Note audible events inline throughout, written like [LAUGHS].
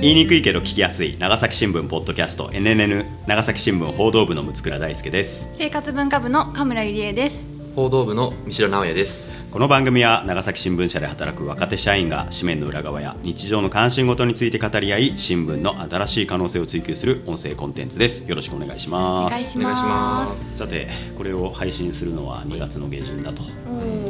言いにくいけど聞きやすい長崎新聞ポッドキャスト NNN 長崎新聞報道部の六倉大輔です。生活文化部の神村ゆりえです。報道部の三城直也です。この番組は長崎新聞社で働く若手社員が紙面の裏側や日常の関心事について語り合い新聞の新しい可能性を追求する音声コンテンツです。よろしくお願いしおます。願いします。さてこれを配信するのは2月の下旬だと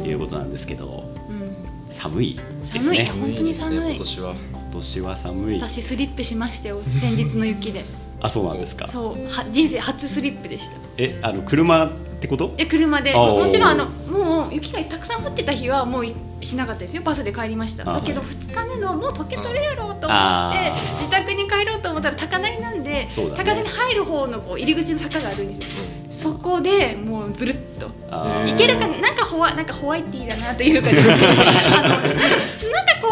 い。うことなんですけどうん。寒いです寒い。ね本当に寒い。今年は。今年は寒い。私スリップしましたよ先日の雪で。[LAUGHS] あそうなんですか。そうは人生初スリップでした。えあの車ってこと？え車で。もちろんあのもう雪がたくさん降ってた日はもういしなかったですよ。バスで帰りました。だけど2日目のもう溶けとるやろうと思って自宅に帰ろうと思ったら高台なんで、ね。高台に入る方のこう入り口の坂があるんですよ。そこでもうずるっといけるかななんかホワなんかホワイティーだなというか [LAUGHS] あのなんかなんかこ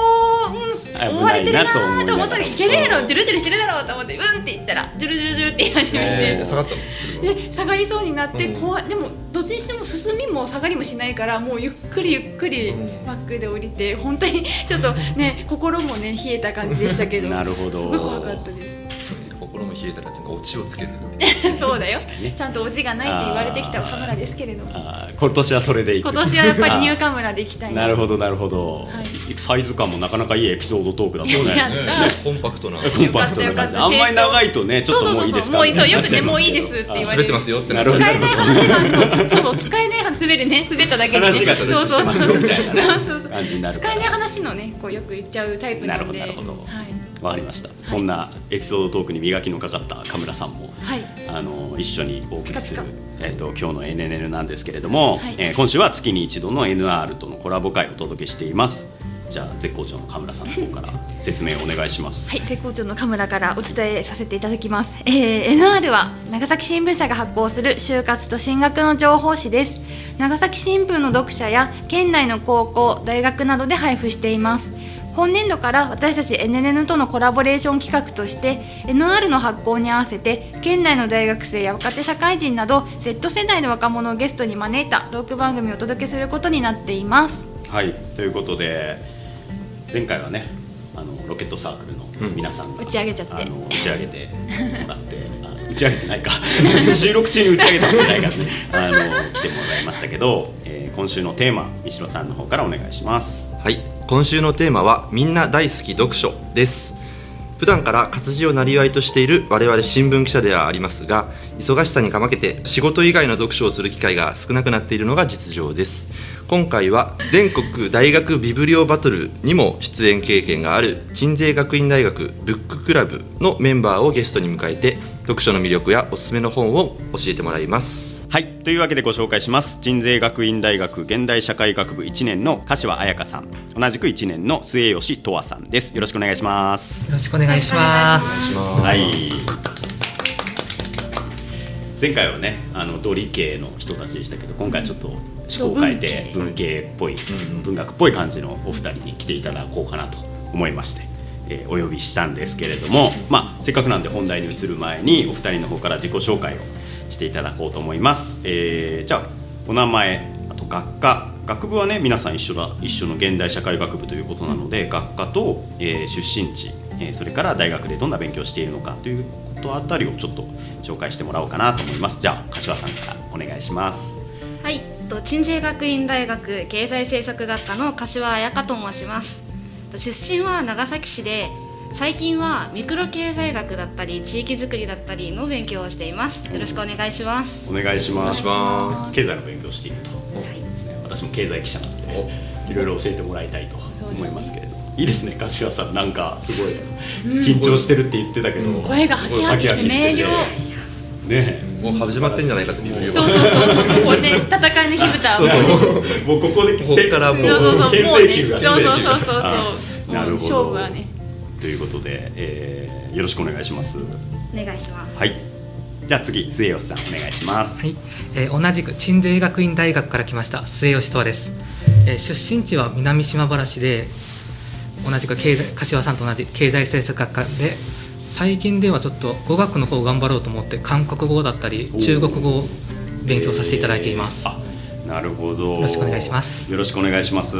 う、うん、危追われてるなと思ったらいけねえのジュルジュルしてるだろうと思ってうんって言ったらジュルジュルジュルって言い始めて、えー下がったで下がりそうになってうん。怖い、でもどっちにしても進みも下がりもしないからもうゆっくりゆっくりうん。バックで降りて本当にちょっとね心もね冷えた感じでしたけど。なるほど。すごい怖かったです心も冷えたらちゃんとオチをつける [LAUGHS] そうだよ。ねちゃんとオチがないって言われてきた岡村ですけれども。今年はそれで今年はやっぱりニューカムラで行きたい。なるほどなるほど、はい。サイズ感もなかなかいいエピソードトークだそうね。ねたコンパクトな。コンパクトな感じ。あんまり長いとねちょっともういいですか？そうそうそうもうよくねもういいですって言われる。滑ってますよって。なるほど使えない話があるのそうそう使えない話滑るね。滑っただけで話がそうそうそうそうそう。感じになるから。使えない話のねこうよく言っちゃうタイプなので。なるほどなるほど。はいわかりました、そんなエピソードトークに磨きのかかった神村さんもはい。あの一緒にお送りするえっと今日の NNN なんですけれども、はい。えー今週は月に一度の NR とのコラボ会をお届けしています。じゃあ絶好調の神村さんの方から説明をお願いします。はい、絶好調のカムラからお伝えさせていただきます。えー、NR は長崎新聞社が発行する就活と進学の情報誌です。長崎新聞の読者や県内の高校、大学などで配布しています。本年度から私たち NNN とのコラボレーション企画として NR の発行に合わせて県内の大学生や若手社会人など Z 世代の若者をゲストに招いたトーク番組をお届けすることになっています。はいということで前回はねあのロケットサークルの皆さんが、打ち上げちゃって。あの打ち上げてもらってあ打ち上げてないか。[LAUGHS] 収録中に打ち上げたんじゃないかってねあの来てもらいましたけど、えー今週のテーマ三代さんの方からお願いしますはい。今週のテーマはみんな大好き読書です。普段から活字をなりわいとしている我々新聞記者ではありますが忙しさにかまけて仕事以外の読書をする機会が少なくなっているのが実情です。今回は全国大学ビブリオバトルにも出演経験がある鎮西学院大学ブッククラブのメンバーをゲストに迎えて読書の魅力やおすすめの本を教えてもらいます。はい。というわけでご紹介します。鎮西学院大学現代社会学部1年の柏彩香さん。同じく1年の末吉とわさんです。よろしくお願いします。よろしくお願いします。はい。前回はねあのドリ系の人たちでしたけど今回ちょっと思考を変えて文系っぽい、文学っぽい感じのお二人に来ていただこうかなと思いまして、えーお呼びしたんですけれども、まあ、せっかくなんで本題に移る前にお二人の方から自己紹介をしていただこうと思います、えーじゃあお名前あと学科。学部はね皆さん一緒だ一緒の現代社会学部ということなので学科と、えー出身地、えーそれから大学でどんな勉強をしているのかということあたりをちょっと紹介してもらおうかなと思います。じゃあ柏さんからお願いします。はい、と鎮西学院大学経済政策学科の柏彩香と申します。と出身は長崎市で、最近はミクロ経済学だったり地域づくりだったりの勉強をしています。よろしくお願いします。お願いします。お願いします。経済の勉強をしていると。はい、私も経済記者なのでいろいろ教えてもらいたいと思いますけれどいいですね柏さん。なんかすごい緊張してるって言ってたけど、声がハキハキして明瞭。ね。もう始まってんじゃないかってビブリオそうそうそう。そう、ここで戦いの火蓋を。そうそう。もうここでここからもう。そうそうそう、牽制球がそうそうそうそう。なるほど。もう勝負はね。ということで、えーよろしくお願いします。お願いします。はい。じゃあ次末吉さんお願いします、はい、えー同じく鎮西学院大学から来ました末吉とわです、えー出身地は南島原市で同じく経済柏さんと同じ経済政策学科で最近ではちょっと語学の方を頑張ろうと思って韓国語だったり中国語を勉強させていただいています、あなるほど。よろしくお願いします。よろしくお願いします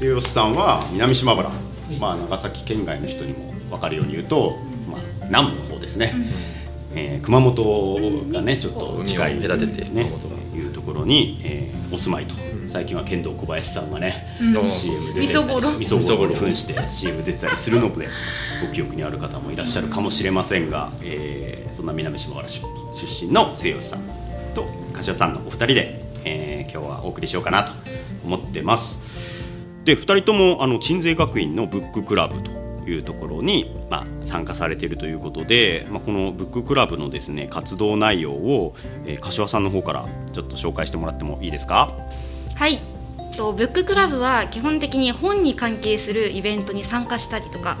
末吉さんは南島原。まあ、長崎県外の人にも分かるように言うと、まあ、南部の方ですね、えー熊本がねちょっと近い隔ててね熊本が。いうところに、えーお住まいと、最近は剣道小林さんがね、うん。CM で出て味噌ぼろ。味噌ぼろに扮して CM 出てたりするのでご記憶にある方もいらっしゃるかもしれませんが、えーそんな南島原出身の末吉さんと柏さんのお二人で、えー今日はお送りしようかなと思ってます。で2人ともあの鎮西学院のブッククラブというところに、まあ、参加されているということで、まあ、このブッククラブのですね活動内容を、えー柏さんの方からちょっと紹介してもらってもいいですか？はい。とブッククラブは基本的に本に関係するイベントに参加したりとか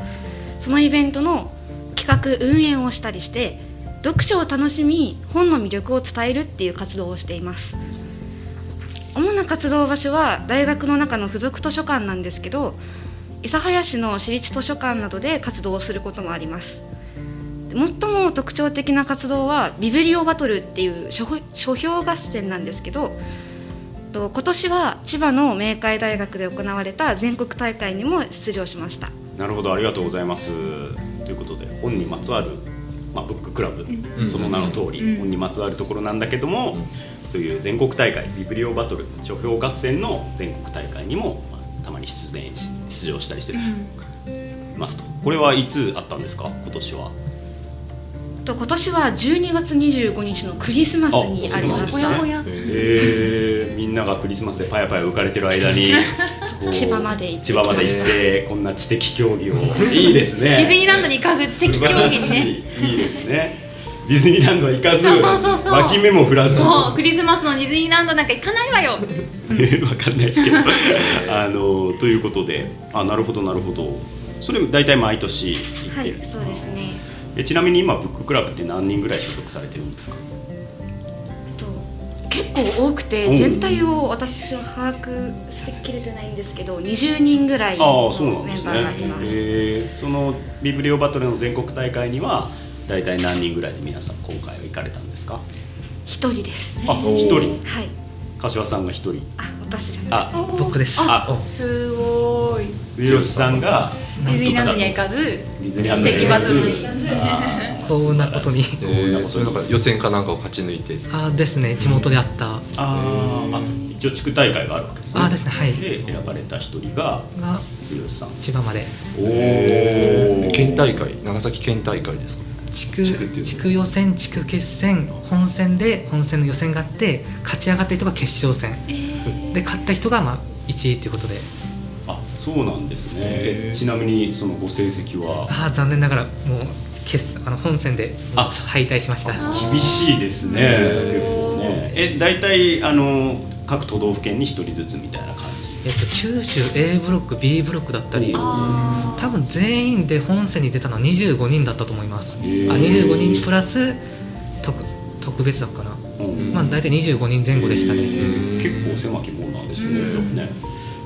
そのイベントの企画運営をしたりして読書を楽しみ本の魅力を伝えるっていう活動をしています。主な活動場所は大学の中の付属図書館なんですけど諫早市の私立図書館などで活動をすることもあります。で最も特徴的な活動はビブリオバトルっていう書書評合戦なんですけどと今年は千葉の明海大学で行われた全国大会にも出場しました。なるほどありがとうございます。ということで本にまつわる、まあ、ブッククラブ、その名の通り、うん。本にまつわるところなんだけども、そういう全国大会ビブリオバトル書評合戦の全国大会にも、まあ、たまに出演し出場したりしていますと。これはいつあったんですか？今年は。と今年は12月25日のクリスマスにあります。ね。えー、みんながクリスマスでパヤパヤ浮かれてる間に [LAUGHS] 千葉まで行って。千葉まで行ってこんな知的競技を。いいですね。ディズニーランドに行かず知的競技にね。いいですねディズニーランドは行かずそうそうそうそう。脇目も振らず。そうクリスマスのディズニーランドなんか行かないわよ。[LAUGHS] わかんないですけど。[LAUGHS] あのということであなるほどなるほど。それ大体毎年行ってる、はいそうですね。えちなみに今ブッククラブって何人ぐらい所属されてるんですか？と結構多くてう。ん全体を私は把握しきれてないんですけど20人ぐらいあのメンバーがいます。えー。そのビブリオバトルの全国大会には大体何人ぐらいで皆さん今回は行かれたんですか？一人ですあ一人？はい。柏さんが一人。あ私じゃない。あ僕です。あすごい。末吉さんがディズニーランドには行かずディズニーランドに。行かず幸運なことに。えー、それなんか予選かなんかを勝ち抜いて。あですね。地元であった。あーあ一応地区大会があるわけですね。あですね。はい。で選ばれた一人がが末吉さん。千葉まで。おおえー県大会長崎県大会ですか？地区地区予選地区決戦本戦で本戦の予選があって勝ち上がった人が決勝戦。で勝った人がまあ1位ということで。あそうなんですね。ちなみにそのご成績は？ああ残念ながらもう決あの本戦であ。敗退しました。厳しいですね。結構ね。え大体あの各都道府県に一人ずつみたいな感じ？えっと、九州 A ブロック B ブロックだったりあ多分全員で本戦に出たのは25人だったと思います。あへー25人プラス特特別だかな、うん。まあ大体25人前後でしたね、結構狭き門なんですね、ね。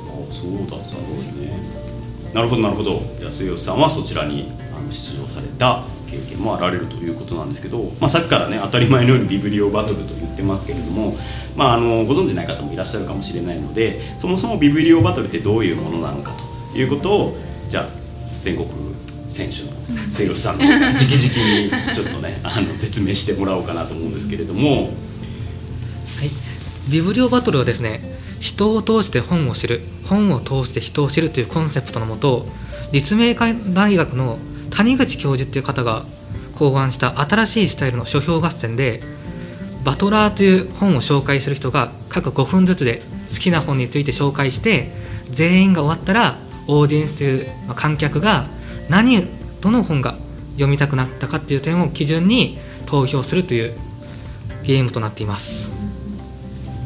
あそうだったんですね。なるほどなるほど。じゃあ末吉さんはそちらにあの出場された経験もあられるということなんですけど、まあ、さっきからね当たり前のようにビブリオバトルと言ってますけれども、まあ、あのご存じない方もいらっしゃるかもしれないのでそもそもビブリオバトルってどういうものなのかということをじゃあ全国選手の末吉さんの直々にちょっとね [LAUGHS] あの説明してもらおうかなと思うんですけれども。はい、ビブリオバトルはですね人を通して本を知る本を通して人を知るというコンセプトのもと立命館大学の谷口教授っていう方が考案した新しいスタイルの書評合戦でバトラーという本を紹介する人が各5分ずつで好きな本について紹介して全員が終わったらオーディエンスというまあ観客が何どの本が読みたくなったかっていう点を基準に投票するというゲームとなっています。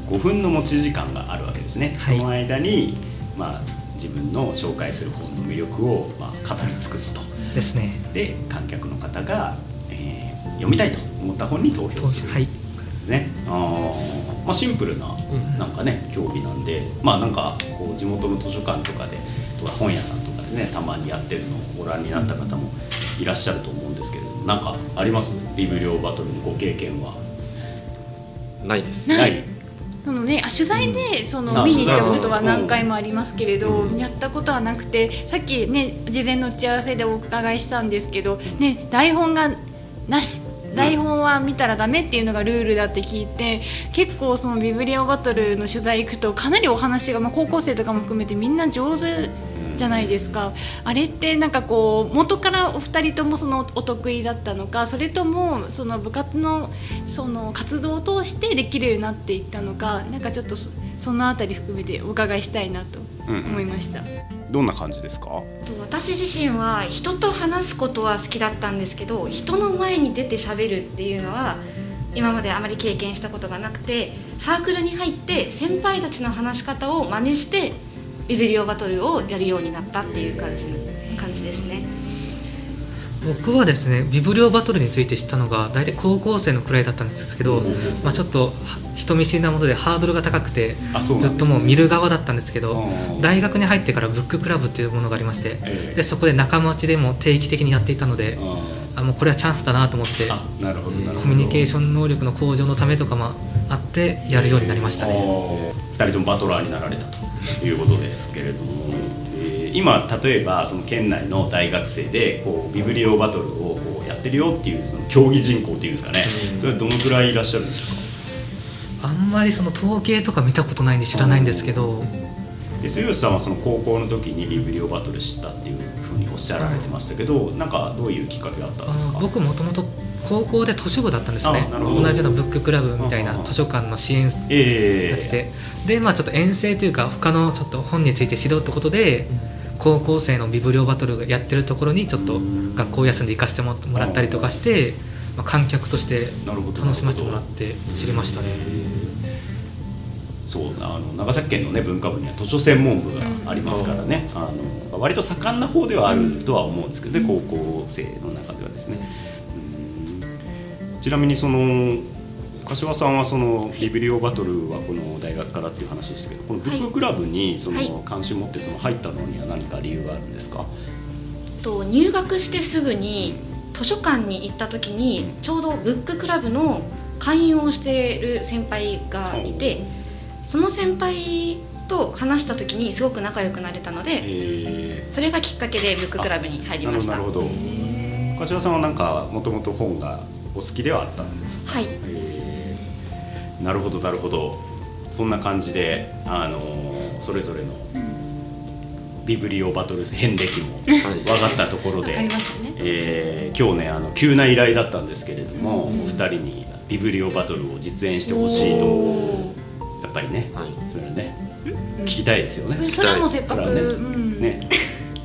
5分の持ち時間があるわけですね、はい。その間に、まあ、自分の紹介する本の魅力を、まあ、語り尽くすとですね。で観客の方が、えー読みたいと思った本に投票する、はい。ね。あーまあ、シンプルななんかね競技なんでまあなんかこう地元の図書館とかでとか本屋さんとかでねたまにやってるのをご覧になった方もいらっしゃると思うんですけれどなんかあります？ビブリオバトルのご経験は。ないです。ないないそのねあ取材でそのあ見に行ったことは何回もありますけれど、うん。やったことはなくてさっきね事前の打ち合わせでお伺いしたんですけど、ね、台本がなし台本は見たらダメっていうのがルールだって聞いて結構そのビブリオバトルの取材行くとかなりお話が、まあ、高校生とかも含めてみんな上手じゃないですか。あれってなんかこう元からお二人ともそのお得意だったのかそれともその部活のその活動を通してできるようになっていったのかなんかちょっとそそのあたり含めてお伺いしたいなと思いました。どんな感じですか？と私自身は人と話すことは好きだったんですけど人の前に出て喋るっていうのは今まであまり経験したことがなくてサークルに入って先輩たちの話し方を真似してビブリオバトルをやるようになったっていう感じ。僕はですねビブリオバトルについて知ったのが大体高校生のくらいだったんですけど、まあ、ちょっとは人見知りなものでハードルが高くてずっともう見る側だったんですけどうん大学に入ってからブッククラブっていうものがありましてええ。でそこで仲間内でも定期的にやっていたのであもうこれはチャンスだなと思ってコミュニケーション能力の向上のためとかもあってやるようになりましたね。2人ともバトラーになられたということですけれども、えー今例えばその県内の大学生でこうビブリオバトルをこうやってるよっていうその競技人口っていうんですかね、それはどのくらいいらっしゃるんですか？あんまりその統計とか見たことないんで知らないんですけど。で末吉さんはその高校の時にビブリオバトル知ったっていうふうにおっしゃられてましたけど、なんかどういうきっかけがあったんですか？あ僕もともと高校で図書部だったんですね。同じようなブッククラブみたいな図書館の支援ええ。やってて。でまあちょっと遠征というか他のちょっと本について知ろうってことで高校生のビブリオバトルがやってるところにちょっと学校休んで行かせてもらったりとかして、まあ、観客として楽しませてもらって知りましたね。そうあの長崎県の、ね、文化部には図書専門部がありますからね、あの割と盛んな方ではあるとは思うんですけどね、高校生の中ではですね。うん。ちなみにその柏さんはそのビブリオバトルはこの大学からっていう話ですけどこのブッククラブにそはい。の関心を持ってその入ったのには何か理由があるんですか、と入学してすぐに図書館に行った時にちょうどブッククラブの会員をしている先輩がいてその先輩と話した時にすごく仲良くなれたのでえ。それがきっかけでブッククラブに入りました。なるほど柏さんはなんかもともと本がお好きではあったんですか？はい。え。ーなるほどなるほど。そんな感じで、あのーそれぞれのビブリオバトル遍歴もはい。分かったところで、ね。えー今日ねあの急な依頼だったんですけれども、お二人にビブリオバトルを実演してほしいと。おやっぱりね、はい。それはね聞きたいですよね。ーそれもせっかく、ね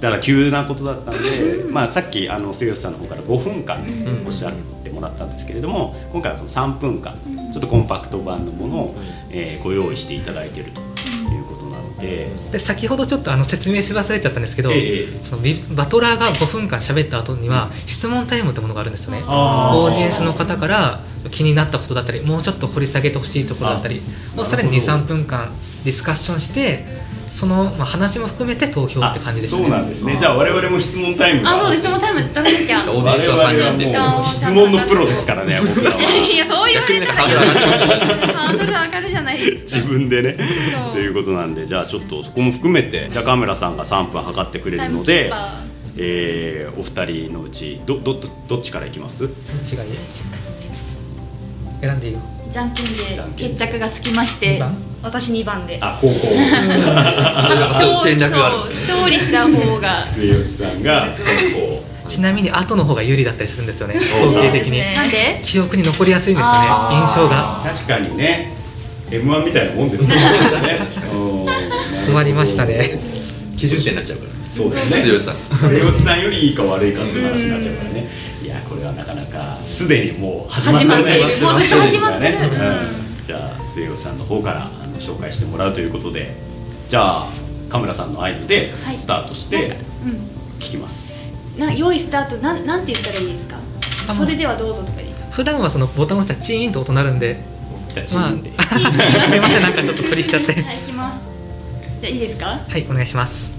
だから急なことだったんで、まあ、さっきあの末吉さんの方から5分間おっしゃってもらったんですけれども今回はこの3分間ちょっとコンパクト版のものを、えーご用意していただいているということなので、で先ほどちょっとあの説明し忘れちゃったんですけど、ええそのビバトラーが5分間喋った後には質問タイムってものがあるんですよね。オーディエンスの方から気になったことだったりもうちょっと掘り下げてほしいところだったりあをさらになるほど23分間ディスカッションしてその、まあ、話も含めて投票って感じですね。そうなんですね。じゃあ我々も質問タイムがあそうです。質問タイム出さなきゃオーディエンスはは3人でもう質問のプロですからね [LAUGHS] 僕らは。いやそう言われたらハードル上がるじゃないですか。自分でねということなんでじゃあちょっとそこも含めてじゃあカメラさんが3分測ってくれるのでえーお二人のうちどどどどっちからいきます？どっちがいい？選んでいいよじゃんけんで決着がつきまして2番？私2番で。あ高校。[LAUGHS] 戦略があるんですね。勝利した方が。末吉さんが先行ちなみに後の方が有利だったりするんですよね統計的に、ね。なんで？記憶に残りやすいんですよね印象が。確かにね。m 1みたいなもんですね。[LAUGHS] う。ん困りましたね。基準点になっちゃうから。そうだよね。強さ末吉さんよりいいか悪いかっていう話になっちゃうからね。いやこれはなかなかすでにもう始まって始まっているもうずっと始まってる、ねうん。じゃあ末吉さんの方からあの紹介してもらうということで。じゃあカメラさんの合図ではい。スタートして聞きます、うん、な用意スタートなんなんて言ったらいいですか？あそれではどうぞとかいい。普段はそのボタンを押したらチーンと音鳴るんで。じゃあチまーンで、あ [LAUGHS] すいませんなんかちょっと取りしちゃって。はい行きます。じゃあいいですか？はいお願いします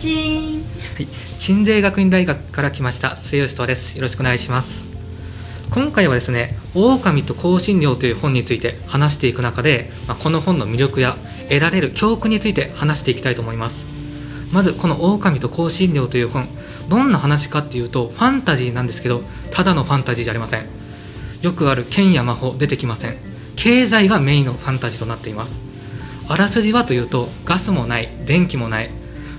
チン。はい、鎮西学院大学から来ました末吉とです。よろしくお願いします。今回はですね「狼と香辛料」という本について話していく中で、まあ、この本の魅力や得られる教訓について話していきたいと思います。まずこの「狼と香辛料」という本どんな話かっていうとファンタジーなんですけどただのファンタジーじゃありません。よくある剣や魔法出てきません。経済がメインのファンタジーとなっています。あらすじはというとガスもない電気もない、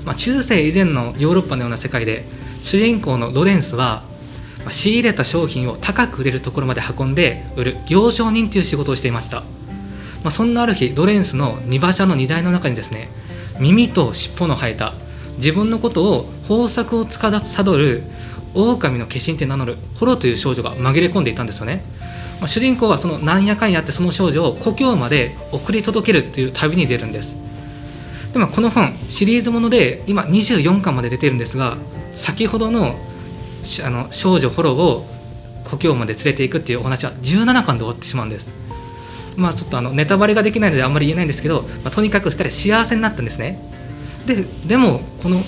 まあ、中世以前のヨーロッパのような世界で主人公のロレンスはまあ仕入れた商品を高く売れるところまで運んで売る行商人という仕事をしていました、まあ、そんなある日ロレンスの荷馬車の荷台の中にですね耳と尻尾の生えた自分のことを豊作を司る狼の化身って名乗るホロという少女が紛れ込んでいたんですよね、まあ、主人公はそのなんやかんやってその少女を故郷まで送り届けるっていう旅に出るんです。でもこの本シリーズもので今24巻まで出てるんですが先ほどのあの少女ホロを故郷まで連れていくっていうお話は17巻で終わってしまうんです。まあちょっとあのネタバレができないのであんまり言えないんですけど、まあ、とにかく2人は幸せになったんですね。ででもこの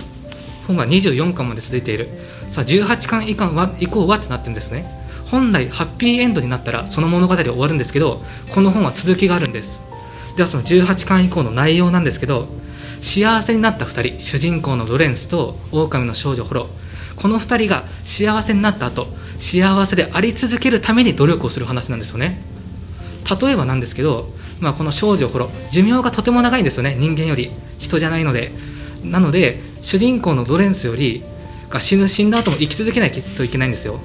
本が24巻まで続いている。さあ18巻以降は以降はってなってるんですね。本来ハッピーエンドになったらその物語は終わるんですけどこの本は続きがあるんです。ではその18巻以降の内容なんですけど幸せになった2人主人公のロレンスと狼の少女ホロ。この2人が幸せになった後幸せであり続けるために努力をする話なんですよね。例えばなんですけど、まあ、この少女ホロ寿命がとても長いんですよね人間より。人じゃないので。なので主人公のロレンスよりが死ぬ死んだ後も生き続けないといけないんですよ。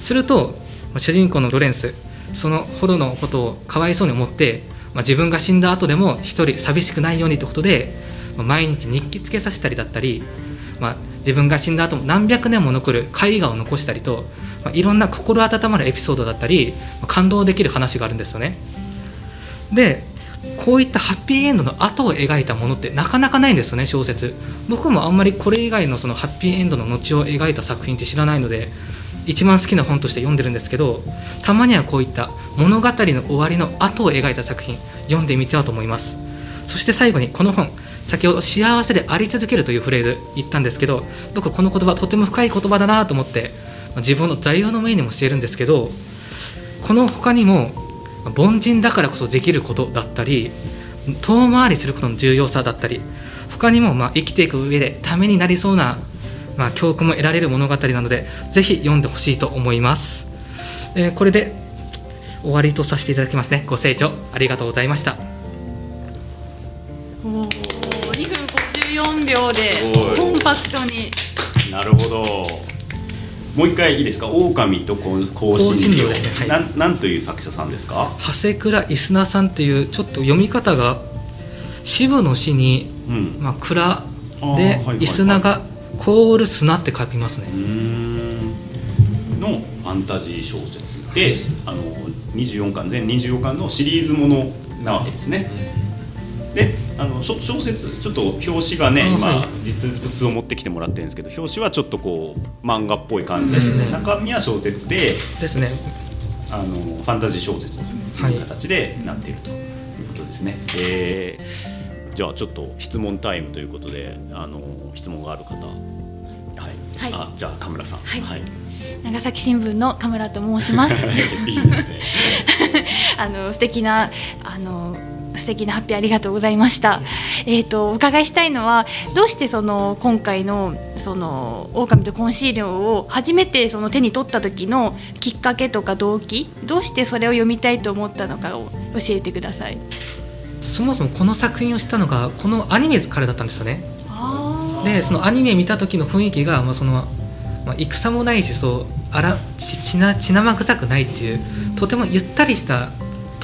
すると主人公のロレンスそのホロのことをかわいそうに思って、まあ、自分が死んだ後でも一人寂しくないようにということで、毎日日記つけさせたりだったり、まあ、自分が死んだ後も何百年も残る絵画を残したりと、まあ、いろんな心温まるエピソードだったり、まあ感動できる話があるんですよね。でこういったハッピーエンドの後を描いたものってなかなかないんですよね小説。僕もあんまりこれ以外のそのハッピーエンドの後を描いた作品って知らないので一番好きな本として読んでるんですけどたまにはこういった物語の終わりの後を描いた作品読んでみてはと思います。そして最後にこの本。先ほど幸せであり続けるというフレーズ言ったんですけど僕この言葉とても深い言葉だなと思って自分の座右の銘にもしているんですけどこの他にも凡人だからこそできることだったり遠回りすることの重要さだったり他にもまあ生きていく上でためになりそうな、まあ、教訓も得られる物語なのでぜひ読んでほしいと思います、えーこれで終わりとさせていただきますね。ご清聴ありがとうございました。54秒でコンパクトに。なるほど。もう一回いいですか？狼と香辛料辛料ですねはい。なんなんという作者さんですか？長谷倉イスナさんっていうちょっと読み方が渋の詩に、うん。まあ、蔵ではいはいはい。イスナが凍る砂って書きますね。のファンタジー小説で、あの24巻全24巻のシリーズものなわけですね、であの小小説ちょっと表紙がねあ今、はい。実物を持ってきてもらってるんですけど表紙はちょっこう漫画っぽい感じでですね。中身は小説でですね。あのファンタジー小説という形でなっているということですね、えーじゃあちょっと質問タイムということであの質問がある方。はい、はい。あじゃあカムラさん。はい。はい。長崎新聞の神村と申します。[LAUGHS] いいですね。[LAUGHS] あの素敵なあの素敵な発表ありがとうございました。えっ、とお伺いしたいのはどうしてその今回のその狼とコンシールを初めてその手に取った時のきっかけとか動機どうしてそれを読みたいと思ったのかを教えてください。そもそもこの作品を知ったのがこのアニメからだったんですよねあでそのアニメ見た時の雰囲気が、まあそのまあ、戦もないしそうあらち血な血生臭くないっていうとてもゆったりした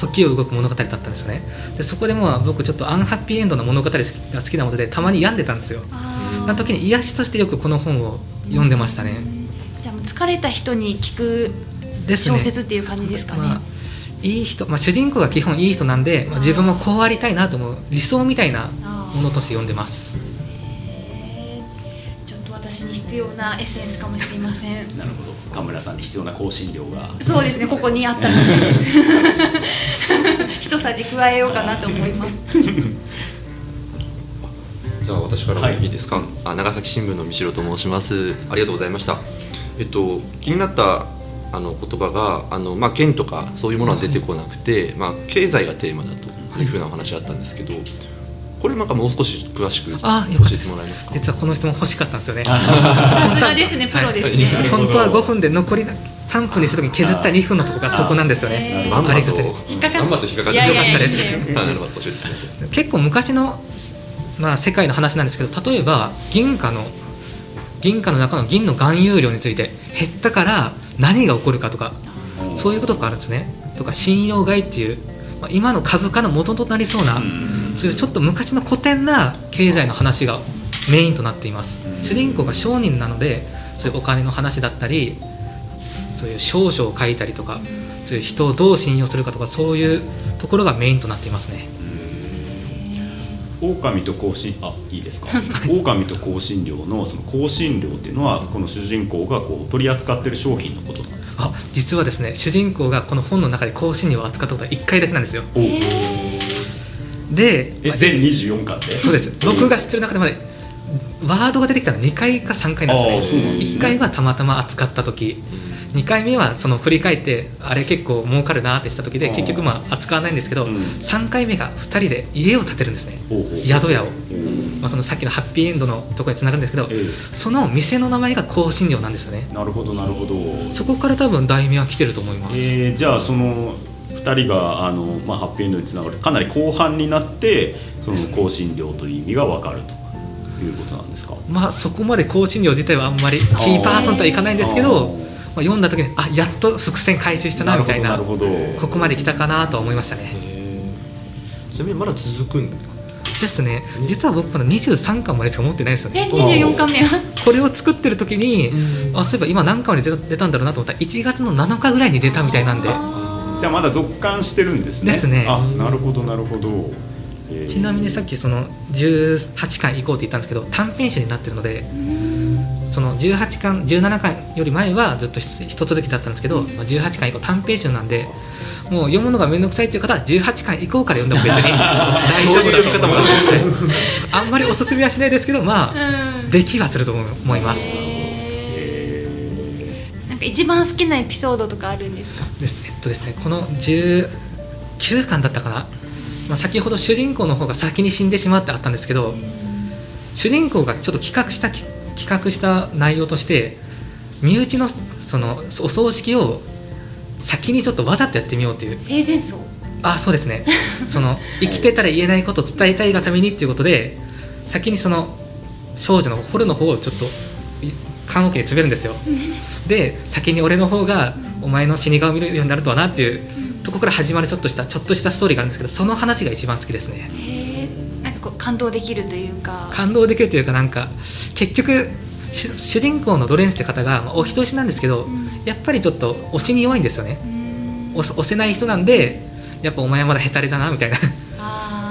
時を動く物語だったんですよね。でそこでも僕ちょっとアンハッピーエンドの物語が好きなのでたまに病んでたんですよ。あな時に癒しとしてよくこの本を読んでましたね。じゃあもう疲れた人に聞く小説っていう感じですかね。まあいい人、まあ、主人公が基本いい人なんで、まあ、自分もこうありたいなと思う理想みたいなものとして読んでます必要なエッセンスかもしれません。なるほど。カムラさんに必要な香辛料が。そうですね、ここにあったので [LAUGHS] 一さじ加えようかなと思います。[LAUGHS] じゃあ私からもはいいいですか、あ長崎新聞の三代と申しますありがとうございましたえっと気になったあの言葉があの、まあ、剣とかそういうものは出てこなくて、まあ、経済がテーマだというふうなお話があったんですけど、これなんかもう少し詳しく教えてもらえますか？実はこの質問欲しかったんですよね。[LAUGHS] さすがですねプロですね、はい。[LAUGHS] 本当は5分で残り3分にした時に削った2分のところがそこなんですよね。まんまとありがたい。引っかかったです結構昔の、まあ、世界の話なんですけど例えば銀貨の銀貨の中の銀の含有量について減ったから何が起こるかとかそういうこととかあるんですね。とか信用買いっていう、まあ、今の株価の元となりそうな、うん。そういうちょっと昔の古典な経済の話がメインとなっています。うん。主人公が商人なのでそういうお金の話だったりそういう少々を書いたりとかそういう人をどう信用するかとかそういうところがメインとなっていますね狼と香辛あいいですか？[LAUGHS] 狼と香辛料のその香辛料っていうのはこの主人公がこう取り扱ってる商品のことなんですか？あ実はですね主人公がこの本の中で香辛料を扱ったことは1回だけなんですよ。おで、まあえ全24巻で？そうです。僕が知ってる中でまでワードが出てきたのは2回か3回なんですね。ですね。1回はたまたま扱った時2回目はその振り返ってあれ結構儲かるなってした時で結局まあ扱わないんですけど、うん。3回目が2人で家を建てるんですね。宿屋を、うん。まあ、そのさっきのハッピーエンドのところにつながるんですけど、えその店の名前が香辛料なんですよね。えなるほどなるほど。そこから多分題名は来てると思います、えーじゃあその2人があの、まあ、ハッピーエンドにつながる。かなり後半になってその香辛料という意味が分かるということなんですか？まあそこまで香辛料自体はあんまりキーパーソンとはいかないんですけど、まあ、読んだ時にあやっと伏線回収したなみたいな。なるほど。なるほどここまで来たかなとは思いましたね。ちなみにまだ続くんですね。実は僕まだ23巻までしか持ってないんですよえね24巻目は？これを作ってる時にあそういえば今何巻まで出た出たんだろうなと思った。ら1月の7日ぐらいに出たみたいなんで。じゃあまだ続刊してるんですね。ですね。あなるほどなるほど、えー。ちなみにさっきその18巻行こうって言ったんですけど短編集になってるのでその18巻17巻より前はずっと一一続きだったんですけど、まあ18巻以降短編集なんでもう読むのが面倒くさいっていう方は18巻以降から読んでも別に大丈夫だと思います。そういう読み方もあんまりおすすめはしないですけどまあうん。できはすると思います。なんか一番好きなエピソードとかあるんですか？ですえっとですねこの19巻だったかな、まあ、先ほど主人公の方が先に死んでしまってあったんですけど主人公がちょっと企画したき企画した内容として身内のそのお葬式を先にちょっとわざとやってみようという。生前葬？あそうですね。[LAUGHS] その生きてたら言えないことを伝えたいがためにっていうことで先にその少女のホルの方をちょっとい棺桶に詰めるんですよ。で先に俺の方がお前の死に顔を見るようになるとはなっていうとこから始まるちょっとしたちょっとしたストーリーがあるんですけどその話が一番好きですね感動できるというか。感動できるというかなんか結局主主人公のロレンスって方がまあお人よしなんですけどうん。やっぱりちょっと推しに弱いんですよね。うん。押せない人なんでやっぱお前はまだヘタレだなみたいな。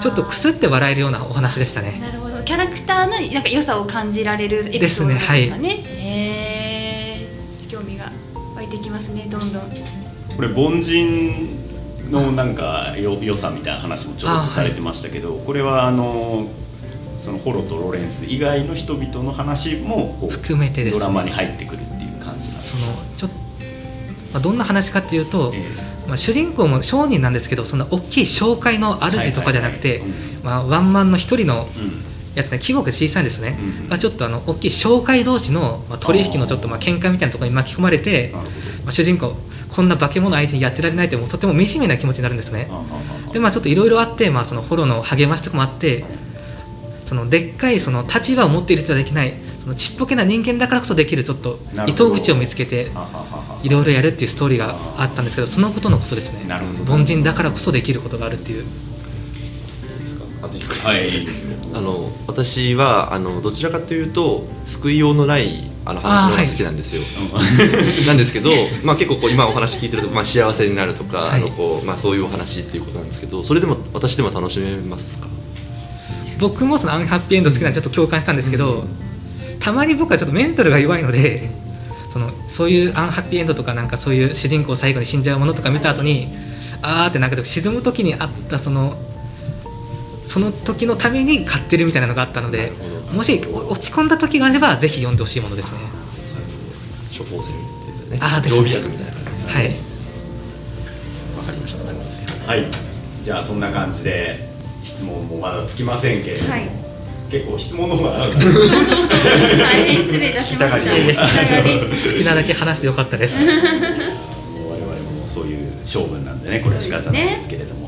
ちょっとくすって笑えるようなお話でしたね。なるほど。キャラクターのなんか良さを感じられるエピソードですかね。ですへえ興味が湧いてきますね。どんどん。これ凡人のなんかよ良さみたいな話もちょっとされてましたけど、これはあのそのホロとロレンス以外の人々の話も含めてですね。ドラマに入ってくるっていう感じなんです。そのちょっまあ、どんな話かっていうと、えまあ、主人公も商人なんですけどそんな大きい商会の主とかじゃなくてワンマンの一人のえうんやつね規模が小さいんですよね、うんがちょっとあの大きい商会同士の、まあ、取引のちょっとまあ喧嘩みたいなところに巻き込まれて、まあ、主人公こんな化け物相手にやってられないってもうとても惨めな気持ちになるんですねでまあちょっといろいろあって、まあ、そのホロの励ましとかもあってそのでっかいその立場を持っている人はできないそのちっぽけな人間だからこそできるちょっと糸口を見つけていろいろやるっていうストーリーがあったんですけどそのことのことですね。凡人だからこそできることがあるっていうあと一個はい。あの私はあのどちらかというと救いようのないあの話の方が好きなんですよ。[LAUGHS] なんですけど、まあ、結構こう今お話聞いてると、まあ、幸せになるとか、はい。あのこうまあ、そういうお話っていうことなんですけどそれでも私でも楽しめますか？僕もそのアンハッピーエンド好きなんでちょっと共感したんですけど、たまに僕はちょっとメンタルが弱いのでそのそういうアンハッピーエンドとかなんかそういう主人公最後に死んじゃうものとか見た後にあーってなんか沈む時にあったそのその時のために買ってるみたいなのがあったのでもしお落ち込んだ時があればぜひ読んでほしいものですね。処方箋みたいなね。あーですね。薬みたいな感じですね。はい。わかりました。はい。じゃあそんな感じで質問もまだつきませんけれども、はい。結構質問の方が大変失礼いたしました。好きなだけ話してよかったです。[LAUGHS] 我々もそういう性分なんでねこれは仕方ないですけれども、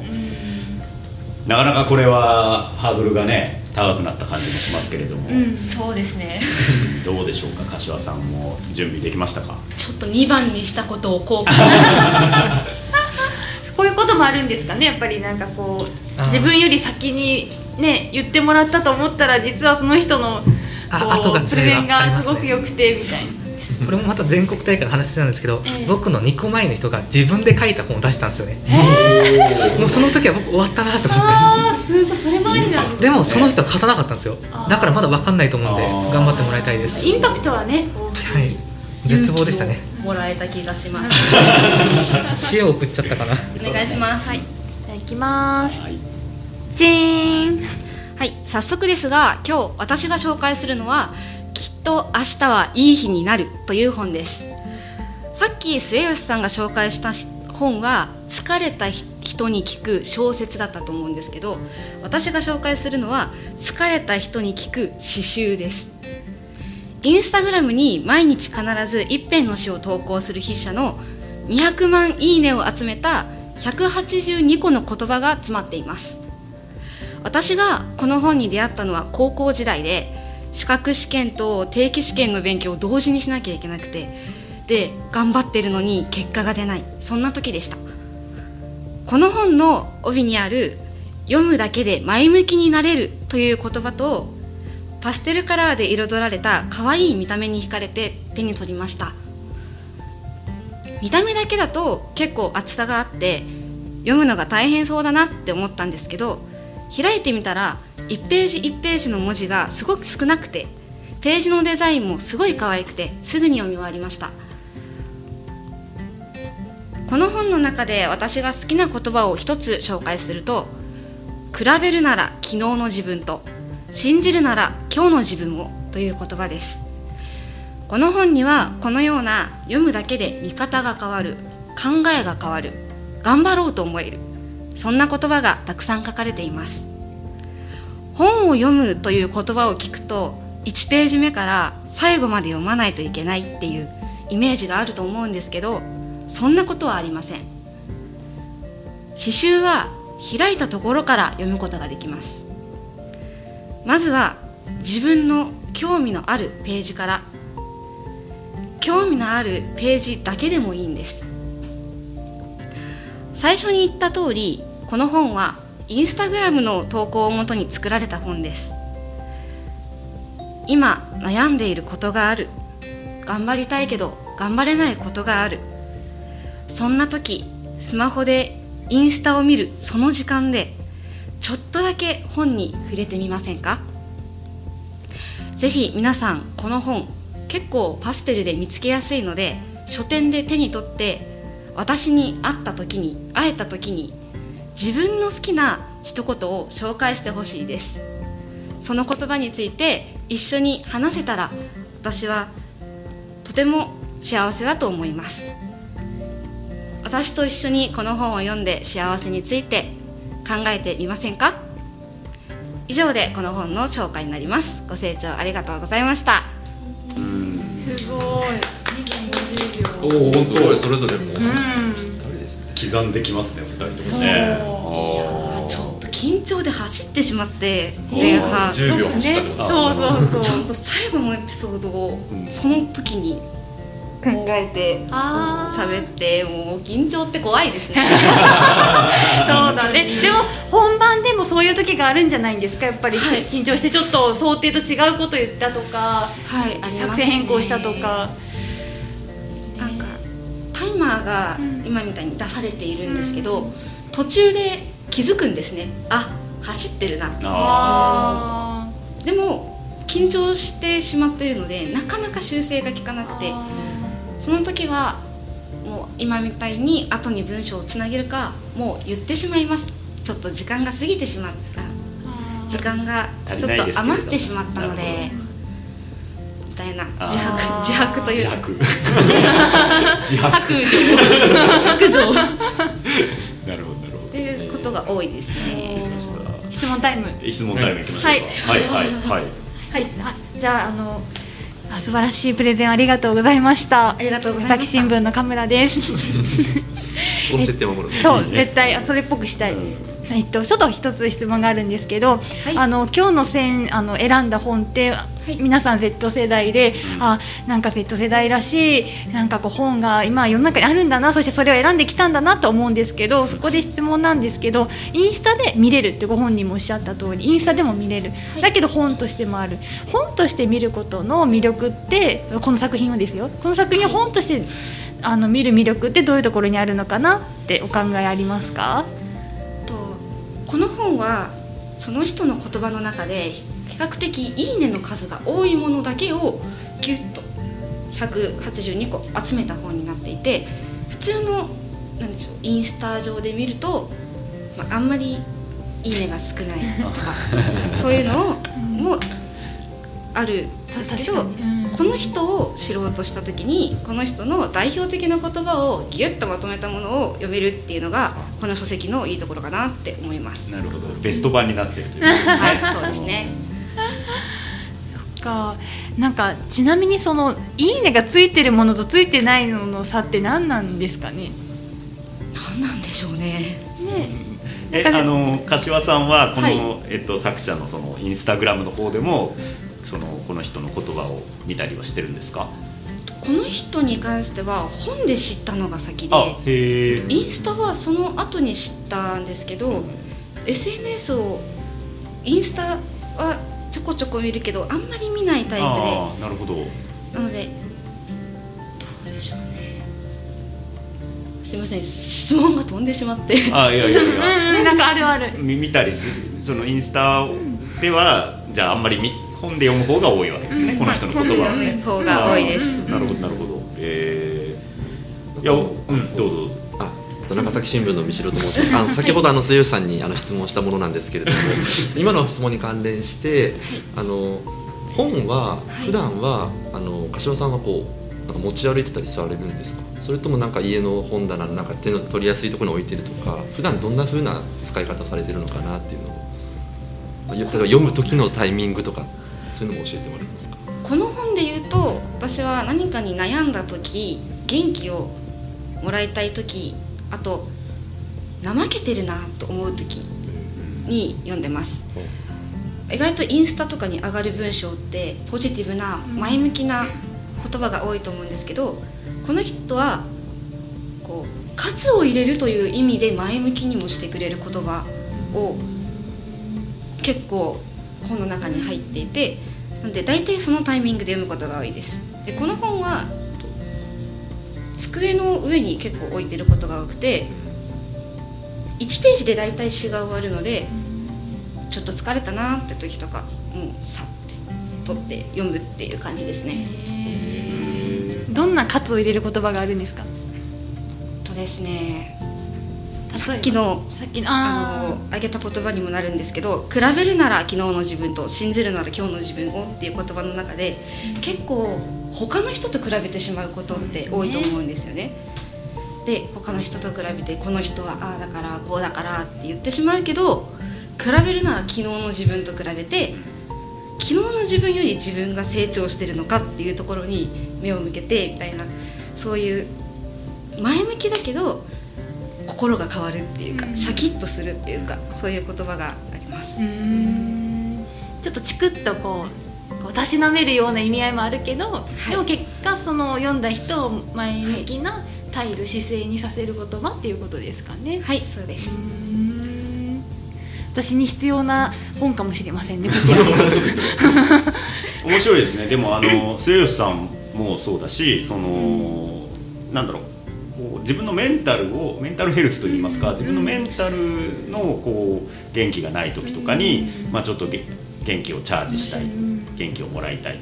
なかなかこれはハードルがね高くなった感じもしますけれども、うん、そうですね。[LAUGHS] どうでしょうか？柏さんも準備できましたか？ちょっと2番にしたことを後悔 [LAUGHS] こういうこともあるんですかね？やっぱりなんかこう自分より先にね言ってもらったと思ったら実はその人の後がプレゼンがすごく良くてみたいな。これもまた全国大会の話なんですけど、ええ。僕の2個前の人が自分で書いた本を出したんですよね、[LAUGHS] もうその時は僕終わったなと思って。ああ、すごいそれもありなんでもその人は勝たなかったんですよ。だからまだ分かんないと思うんで頑張ってもらいたいです。インパクトはね。はい。絶望でしたね。もらえた気がします。[LAUGHS] 塩を送っちゃったかな。お願いします。はい。じゃあ行きます。はい。チーン。はい、早速ですが今日私が紹介するのは「きっと明日はいい日になる」という本です。さっき末吉さんが紹介した本は疲れた人に聞く小説だったと思うんですけど私が紹介するのは疲れた人に聞く詩集です。インスタグラムに毎日必ず一編の詩を投稿する筆者の200万いいねを集めた182個の言葉が詰まっています。私がこの本に出会ったのは高校時代で資格試験と定期試験の勉強を同時にしなきゃいけなくてで頑張ってるのに結果が出ない。そんな時でした。この本の帯にある「読むだけで前向きになれる」という言葉とパステルカラーで彩られた可愛い見た目に惹かれて手に取りました。見た目だけだと結構厚さがあって読むのが大変そうだなって思ったんですけど開いてみたら1ページ1ページの文字がすごく少なくてページのデザインもすごい可愛くてすぐに読み終わりました。この本の中で私が好きな言葉を一つ紹介すると比べるなら昨日の自分と信じるなら今日の自分をという言葉です。この本にはこのような読むだけで見方が変わる考えが変わる頑張ろうと思えるそんな言葉がたくさん書かれています。本を読むという言葉を聞くと1ページ目から最後まで読まないといけないっていうイメージがあると思うんですけどそんなことはありません。詩集は開いたところから読むことができます。まずは自分の興味のあるページから。興味のあるページだけでもいいんです。最初に言った通りこの本はインスタグラムの投稿をもとに作られた本です。今悩んでいることがある。頑張りたいけど頑張れないことがある。そんな時スマホでインスタを見るその時間でちょっとだけ本に触れてみませんか？ぜひ皆さんこの本結構パステルで見つけやすいので書店で手に取って私に会った時に会えた時に自分の好きな一言を紹介してほしいです。その言葉について一緒に話せたら私はとても幸せだと思います。私と一緒にこの本を読んで幸せについて考えてみませんか？以上でこの本の紹介になります。ご清聴ありがとうございました。すごい。おおすごいそれぞれも。ううん。刻んできますね二人ともね。いやーちょっと緊張で走ってしまって前半。ち10秒走ったってことそうそうそう。ょっと最後のエピソードをうんその時に考えて。ああ。喋ってもう緊張って怖いですね。[LAUGHS] そうだね。でも本番でもそういう時があるんじゃないんですか？やっぱり、はい。緊張してちょっと想定と違うこと言ったとか、はい作戦変更したとか。マーがうん。今みたいに出されているんですけど、途中で気づくんですね。あ走ってるな。でも緊張してしまっているのでなかなか修正が効かなくてその時はもう今みたいに後に文章をつなげるかもう言ってしまいます。ちょっと時間が過ぎてしまった。時間がちょっと余ってしまったのでみたいな。自白。自白という。か自白。[LAUGHS] で自白。白状。白 [LAUGHS] 状なるほどなるほっていうことが多いですね。質問タイム。質問タイムいきましょうか。はい。はいはいはい。はい。あじゃああのあ素晴らしいプレゼンありがとうございました。ありがとうございました。朝日新聞のカメラです。[LAUGHS] その設定守るそう絶対あそれっぽくしたい、うん。えっと、ちょっと一つ質問があるんですけど、い。あの今日の選あの選んだ本って、い。皆さん Z 世代で、うん。あなんか Z 世代らしいなんかこう本が今世の中にあるんだなそしてそれを選んできたんだなと思うんですけどそこで質問なんですけどインスタで見れるってご本人もおっしゃった通りインスタでも見れる、はい。だけど本としてもある。本として見ることの魅力ってこの作品をですよ。この作品を本としてあの見る魅力ってどういうところにあるのかなってお考えありますか？とこの本はその人の言葉の中で比較的「いいね」の数が多いものだけをギュッと182個集めた本になっていて普通のなんでしょうインスタ上で見ると、まあ、あんまり「いいね」が少ないとか [LAUGHS] そういうのをもあるんですけど、うん。この人を知ろうとした時にこの人の代表的な言葉をギュッとまとめたものを読めるっていうのがこの書籍のいいところかなって思います。なるほど。ベスト版になってるという。はい、そうですね。かなんかちなみにその「いいね」がついてるものとついてないのの差って何なんですかね？何なんでしょうね。ね。えあの柏さんはこの、はい。えっと、作者のそのインスタグラムの方でもそのこの人の言葉を見たりはしてるんですか？この人に関しては本で知ったのが先でインスタはその後に知ったんですけど、SNS をインスタはちょこちょこ見るけどあんまり見ないタイプああなるほど。でなのでどうでしょうね。すいません質問が飛んでしまって。あいやいやい [LAUGHS] うんや。うんなんかあるある。み見たりする。そのインスタではじゃああんまりみ本で読む方が多いわけですね、うん。この人の言葉はね、本で読む方が多いです。なるほどなるほど。えー、いやうんどうぞあ長崎新聞の三代と申しますあの先ほどあの末吉さんにあの質問したものなんですけれども今の質問に関連してあの本は普段は、あの柏さんはこうなんか持ち歩いてたりされるんですか？それともなんか家の本棚のなんか手の取りやすいところに置いてるとか普段どんな風な使い方をされてるのかなっていうのをあ例えば読む時のタイミングとかそういうのも教えてもらえますか？この本で言うと私は何かに悩んだ時元気をもらいたい時あと怠けてるなと思う時に読んでます。意外とインスタとかに上がる文章ってポジティブな前向きな言葉が多いと思うんですけどこの人はこう喝を入れるという意味で前向きにもしてくれる言葉を結構本の中に入っていてなので大体そのタイミングで読むことが多いです。でこの本はと机の上に結構置いてることが多くて1ページで大体詩が終わるのでちょっと疲れたなって時とかもうさって取って読むっていう感じですね。どんなカツを入れる言葉があるんですか？とですねさっきのさっきのああの挙げた言葉にもなるんですけど比べるなら昨日の自分と信じるなら今日の自分をっていう言葉の中で結構他の人と比べてしまうことって多いと思うんですよね。で他の人と比べてこの人はああだからこうだからって言ってしまうけど比べるなら昨日の自分と比べて昨日の自分より自分が成長してるのかっていうところに目を向けてみたいなそういう前向きだけど心が変わるっていうかシャキッとするっていうかそういう言葉があります。ちょっとチクッとこうたしなめるような意味合いもあるけど、い。でも結果その読んだ人を前向きな態度姿勢にさせる言葉っていうことですかね。はいそうです。私に必要な本かもしれませんねこちら。[LAUGHS] 面白いですね。でもあの [LAUGHS] 末吉さんもそうだしその、なんだろう。こう自分のメンタルをメンタルヘルスといいますか自分のメンタルのこう元気がない時とかに、まあ、ちょっとげ元気をチャージしたい元気をもらいたい。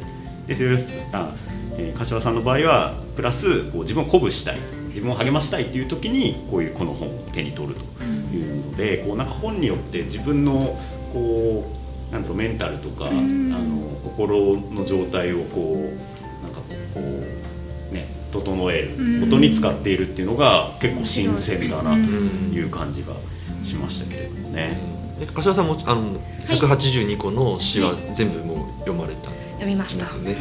で末吉あ、えー柏さんの場合はプラスこう自分を鼓舞したい。自分を励ましたいっていう時にこういうこの本を手に取るというのでこうなんか本によって自分のこうなんだろうメンタルとか、あん。の心の状態をこうなんかこうね整えることに使っているっていうのが結構新鮮だなとい。う感じがしましたけれどもね。え柏さんもあのはい。182個の詩は全部もう読まれた？ん読みました。ですね。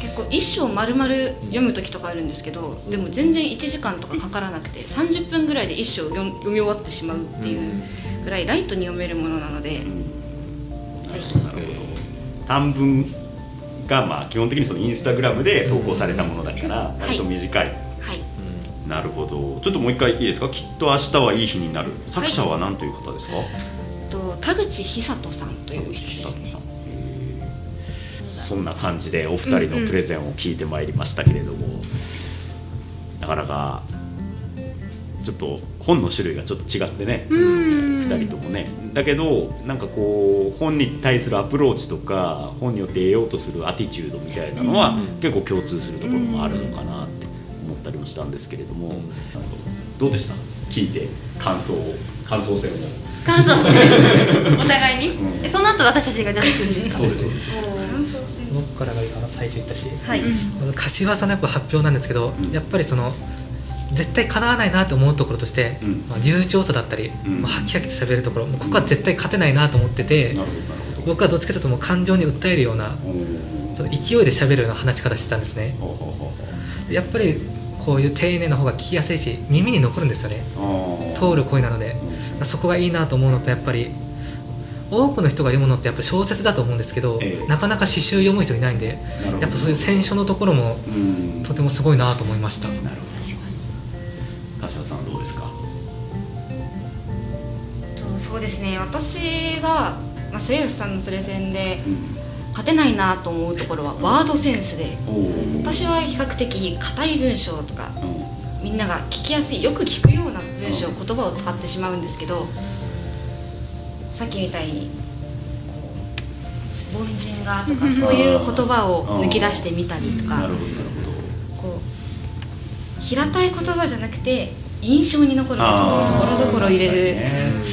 結構一章丸々読む時とかあるんですけどでも全然1時間とかかからなくて30分ぐらいで一章読読み終わってしまうっていうぐらいライトに読めるものなのでぜひ。なるほど短文がまあ基本的にそのインスタグラムで投稿されたものだからい割と短い、はいなるほど。ちょっともう一回いいですか？きっと明日はいい日になる。作者は何という方ですか、と田口久人さんという人ですね。そんな感じでお二人のプレゼンを聞いてまいりましたけれども、なかなかちょっと本の種類がちょっと違ってね、うん。2人ともね。だけどなんかこう本に対するアプローチとか本によって得ようとするアティチュードみたいなのは、結構共通するところもあるのかなってりもしたんですけれども、なるほどどうでした？聞いて感想を。感想戦を。感想お互いに、うん。えその後私たちがジャッジするんですか？そうです僕からがあの最初言ったし、はい。この柏さんのやっぱ発表なんですけど、うん。やっぱりその絶対叶わないなと思うところとして、うん。まあ、流暢さだったり、うん。まあ、ハキハキと喋るところここは絶対勝てないなと思ってて、なるほどなるほど。僕はどっちかというともう感情に訴えるようなおー。その勢いで喋るような話し方してたんですね。やっぱりこういう丁寧な方が聞きやすいし耳に残るんですよね。通る声なので。うん。そこがいいなと思うのとやっぱり多くの人が読むのってやっぱ小説だと思うんですけど、ええ。なかなか詩集読む人いないんでやっぱそういう選書のところもうん。とてもすごいなと思いました。なるほど。柏さんはどうですか？とそうですね。私が、まあ、末吉さんのプレゼンでうん勝てないなと思うところはワードセンスで。私は比較的硬い文章とかうん。みんなが聞きやすいよく聞くような文章言葉を使ってしまうんですけどさっきみたいに凡人がとかそういう言葉を抜き出してみたりとかこう平たい言葉じゃなくて印象に残る言葉をところどころ入れる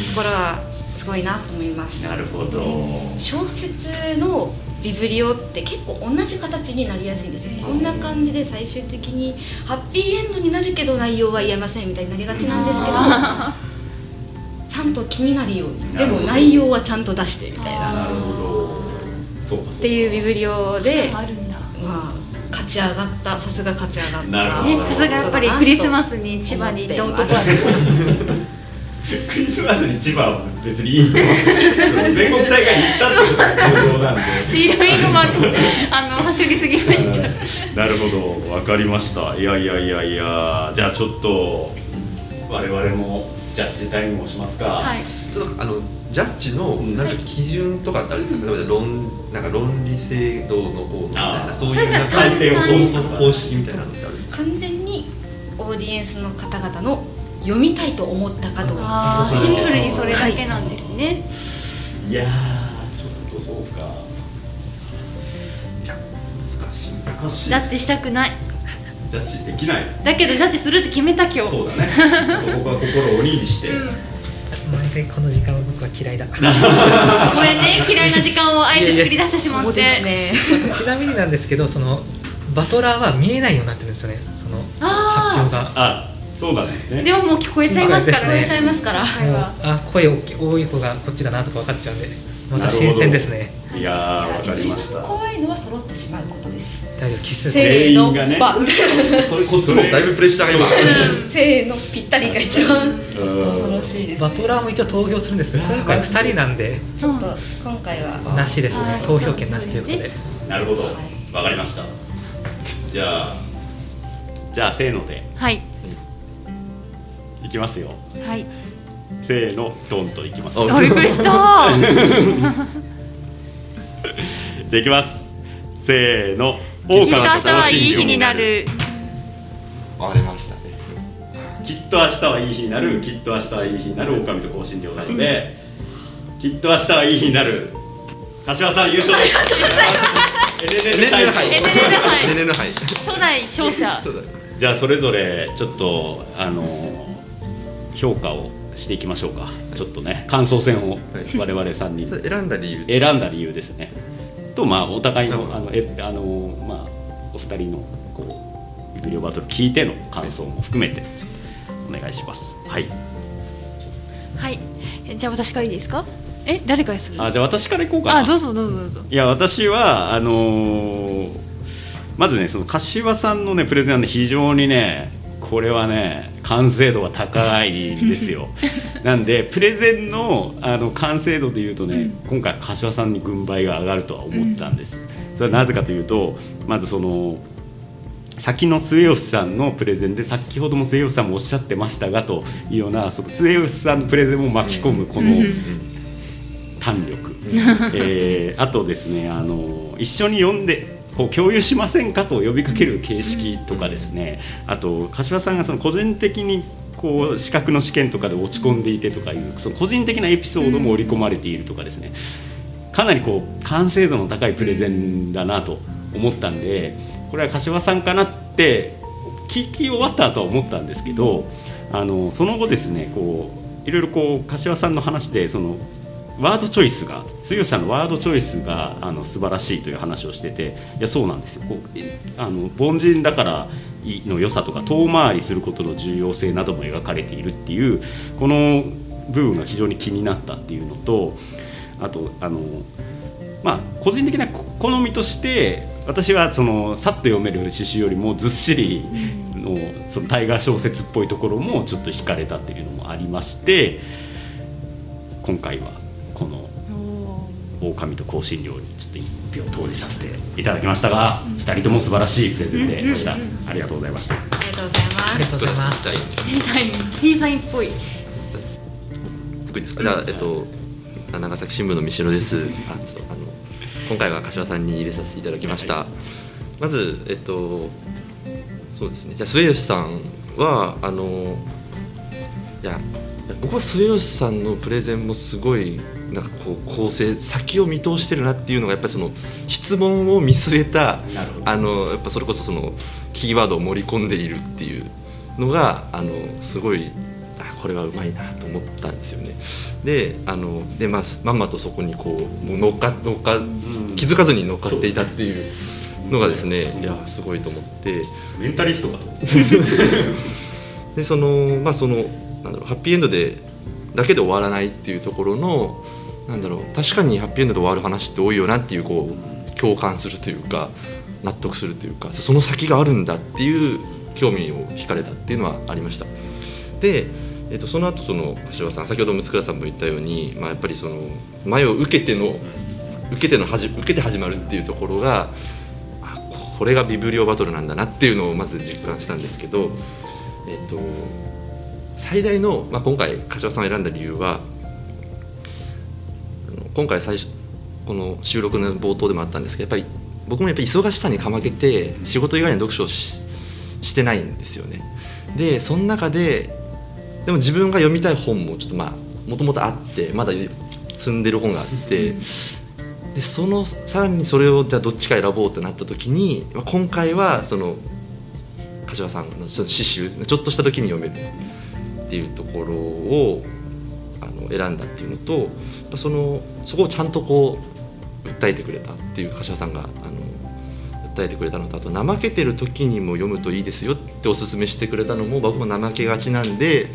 ところはすごいなと思います。なるほど。で小説のビブリオって結構同じ形になりやすいんですよ。こんな感じで最終的にハッピーエンドになるけど内容は言えませんみたいになりがちなんですけどちゃんと気になるように。でも内容はちゃんと出してみたいな。なるほど。っていうビブリオでまあ勝ち上がったさすが勝ち上がった。さすがやっぱりクリスマスに千葉に行った男は [LAUGHS] クリスマスに千葉は別にいいよ。[LAUGHS] 全国大会に行ったってことが重要なんで。いろいろまあのはしょぎすぎました。なるほど。わかりました。いやいやいやいや。じゃあちょっと我々もジャッジタイムをしますか。はい。ちょっとあのジャッジのなんか基準とかってあるんですか、例えば論なんか論理性度の方みたいなそういうなんか方式みたいなのってあるんですか？完全にオーディエンスの方々の読みたいと思ったかどうか。シンプルにそれだけなんですね、いやーちょっとそうか。いや難しい難しい。ジャッジしたくない。ジャッジできない。だけどジャッジするって決めた今日。そうだね。僕は心を鬼にして、毎回この時間は僕は嫌いだごめんね。嫌いな時間をあえて作り出してしまって。ね。ちなみになんですけどそのバトラーは見えないようになってるんですよね。その発あ表が。あそうなんですね。あでももう聞こえちゃいますからね。聞こえちゃいますから。あ声大き多い方がこっちだなとか分かっちゃうんでまた新鮮ですね。いやーわかりま一した。番怖いのは揃ってしまうことです。大丈夫キス。せー全員がね。[LAUGHS] それこっちもだいぶプレッシャーが今。せーのぴったりが一番うん。恐ろしいですバトラーも一応投票するんですけど今回2人なんで。ちょっと今回は。なしですね。はい。投票権なしということで。なるほど。わ、はい。かりました。じゃあじゃあせーので。はいいきますよ。はい。せーのドンといきます。ああびっくりした。[LAUGHS] じゃあいきます。せーの聞い明日はいい日になる。わかりました。ねきっと明日はいい日になる。きっと明日はいい日になる。狼と香辛料なので、きっと明日はいい日になる。柏さん優勝です。ありがとうございますエネネネ大賞エネネネ杯エネネネ杯初代勝者。じゃあそれぞれちょっとあの評価をしていきましょうか、ちょっとね感想戦を我々3人。[LAUGHS] それ選んだ理由。選んだ理由ですね。とまあお互いのうんあのえあのまあお二人のこうビブリオバトル聞いての感想も含めてお願いします。はい。はい。えじゃあ私からいいですか？え誰からですあじゃあ私からいこうかな。あどうぞどうぞどうぞ。いや私はあのーまずねその柏さんのねプレゼンはね非常にねこれはね完成度が高いんですよ。[LAUGHS] なんでプレゼンのあの完成度でいうとね、今回柏さんに軍配が上がるとは思ったんです、それはなぜかというとまずその先の末吉さんのプレゼンで先ほども末吉さんもおっしゃってましたがというようなその末吉さんのプレゼンも巻き込むこの胆力、[LAUGHS] えーあとですねあの一緒に読んでこう共有しませんかと呼びかける形式とかですね。あと柏さんがその個人的にこう資格の試験とかで落ち込んでいてとかいうその個人的なエピソードも織り込まれているとかですね。かなりこう完成度の高いプレゼンだなと思ったんでこれは柏さんかなって聞き終わった後は思ったんですけどあのその後ですねこういろいろこう柏さんの話でそのワードチョイスが杉吉さんのワードチョイスがあの素晴らしいという話をしてていやそうなんですよ。こうえあの凡人だからの良さとか遠回りすることの重要性なども描かれているっていうこの部分が非常に気になったっていうのとあとあのまあ個人的な好みとして私はそのさっと読める詩集よりもずっしりのその大河小説っぽいところもちょっと惹かれたっていうのもありまして今回は狼と香辛料にちょっと一票投じさせていただきましたが、二人とも素晴らしいプレゼンでした、ありがとうございましたありがとうございまありがすとうございます。審査員審査員っぽい。僕ですか？じゃあえっと長崎新聞の三代です。あちょっとあの今回は柏さんに入れさせていただきました、まずえっとそうですね。じゃあ末吉さんはあのいや僕は末吉さんのプレゼンもすごいなんかこう構成先を見通してるなっていうのがやっぱりその質問を見据えたあのやっぱそれこそそのキーワードを盛り込んでいるっていうのがあのすごいあこれはうまいなと思ったんですよね。であので、まあ、まんまとそこにこう乗っか乗っか気づかずに乗っかっていたっていうのがですねいやすごいと思って。メンタリストかと。でそのまあそのなんだろうハッピーエンドでだけで終わらないっていうところのなんだろう。確かにハッピーエンドで終わる話って多いよなっていうこう共感するというか納得するというかその先があるんだっていう興味を惹かれたっていうのはありました。で、えっとその後その柏さん先ほど六倉さんも言ったように、まあ、やっぱりその前を受けての受けてのはじ受けて始まるっていうところがあこれがビブリオバトルなんだなっていうのをまず実感したんですけど、えっと、最大の、まあ、今回柏さんを選んだ理由は今回最初この収録の冒頭でもあったんですけどやっぱり僕もやっぱり忙しさにかまけて仕事以外の読書をししてないんですよね。でその中ででも自分が読みたい本もちょっとまあもともとあってまだ積んでる本があって [LAUGHS] でそのさらにそれをじゃあどっちか選ぼうってなった時にまあ今回はその柏さんの詩集ちょっとした時に読めるっていうところを選んだっていうのとそのそこをちゃんとこう訴えてくれたっていう柏さんがあの訴えてくれたのとあと怠けてる時にも読むといいですよっておすすめしてくれたのも僕も怠けがちなんで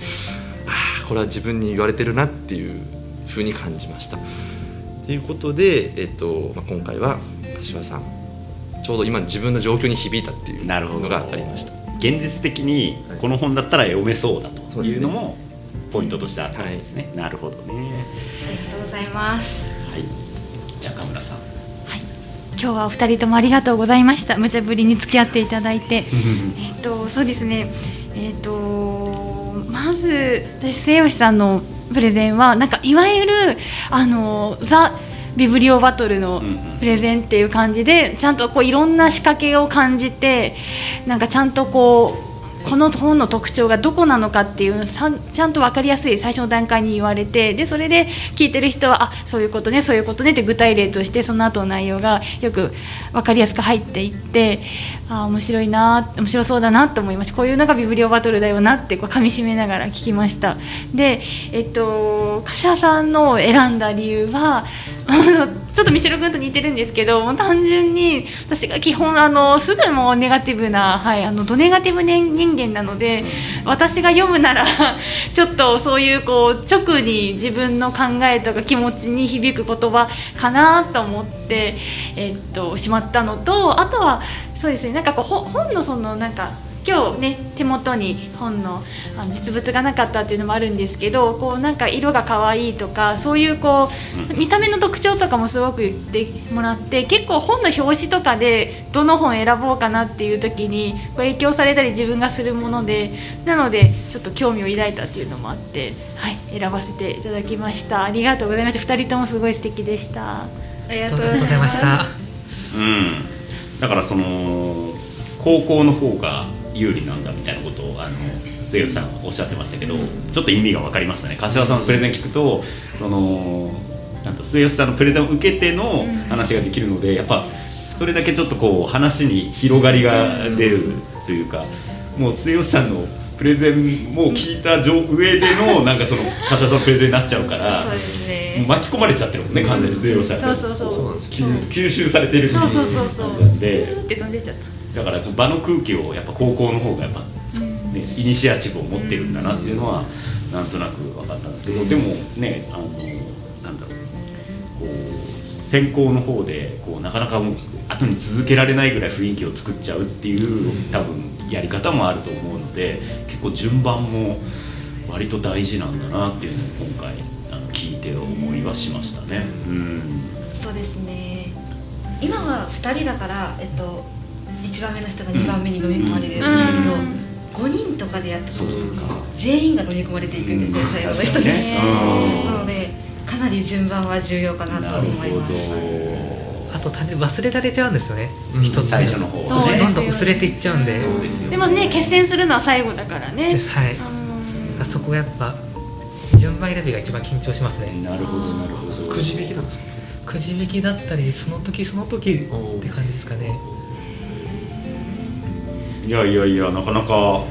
ああこれは自分に言われてるなっていうふうに感じました。ということで、えっとまあ、今回は柏さんちょうど今自分の状況に響いたっていうなるほどのがありました。現実的にこの本だったら読めそうだというのもポイントとしてあったんですね、なるほどね。ありがとうございます。はい。じゃあ岡村さん。今日はお二人ともありがとうございました。無茶ぶりに付き合っていただいて。えっとそうですね。えっとまず私末吉さんのプレゼンはなんかいわゆるあのザビブリオバトルのプレゼンっていう感じでちゃんとこういろんな仕掛けを感じてなんかちゃんとこうこの本の特徴がどこなのかっていうのをさんちゃんと分かりやすい最初の段階に言われてでそれで聞いてる人はあそういうことねそういうことねって具体例としてその後の内容がよく分かりやすく入っていってあ面白いな面白そうだなと思いました。こういうのがビブリオバトルだよなってこう噛みしめながら聞きました。でえっと柏さんの選んだ理由は [LAUGHS] ちょっと三代君と似てるんですけどもう単純に私が基本あのすぐもうネガティブな、はい、あのドネガティブ人間なので私が読むなら [LAUGHS] ちょっとそういうこう直に自分の考えとか気持ちに響く言葉かなと思って、えっと、しまったのとあとはそうですねなんかこう本のそのなんか今日ね手元に本のあの実物がなかったっていうのもあるんですけどこうなんか色が可愛いとかそういうこう見た目の特徴とかもすごく言ってもらって結構本の表紙とかでどの本選ぼうかなっていう時にこう影響されたり自分がするものでなのでちょっと興味を抱いたっていうのもあってはい選ばせていただきました。ありがとうございました。2人ともすごい素敵でした。ありがとうございました。うん。だからその高校の方が有利なんだみたいなことをあの末吉さんおっしゃってましたけど、ちょっと意味が分かりましたね。柏さんのプレゼン聞くとそのなんと末吉さんのプレゼンを受けての話ができるのでやっぱそれだけちょっとこう話に広がりが出るというかもう末吉さんのプレゼンも聞いた上での [LAUGHS] なんかその柏さんのプレゼンになっちゃうからそうですね。巻き込まれちゃってるもんね完全に末吉さんそうそうそう。吸吸収されてるっていうそうそうそうそう。感じなんで。って飛んでっちゃっただから場の空気をやっぱ高校の方がやっぱ、ね、イニシアチブを持ってるんだなっていうのはなんとなく分かったんですけどでもねあのなんだろうこう先行の方でこうなかなかもう後に続けられないぐらい雰囲気を作っちゃうっていう多分やり方もあると思うので結構順番も割と大事なんだなっていうのを今回あの聞いて思いはしましたね。うん。そうですね。今は2人だから、えっと、1番目の人が2番目に飲み込まれるんですけど、うん。5人とかでやった時か。全員が飲み込まれていくんですよ、最後の人で、ね。なのでかなり順番は重要かなと思います。ほあと単純に忘れられちゃうんですよね、うん。一つ目最初の方はね。どんどん薄れていっちゃうんで。でもね。決戦するのは最後だからね。です。はい。うん。だそこがやっぱ順番選びが一番緊張しますね。なるほどなるほど。くじ引きなんですか？くじ引きだったりその時その時って感じですかねいやいやいやなかなか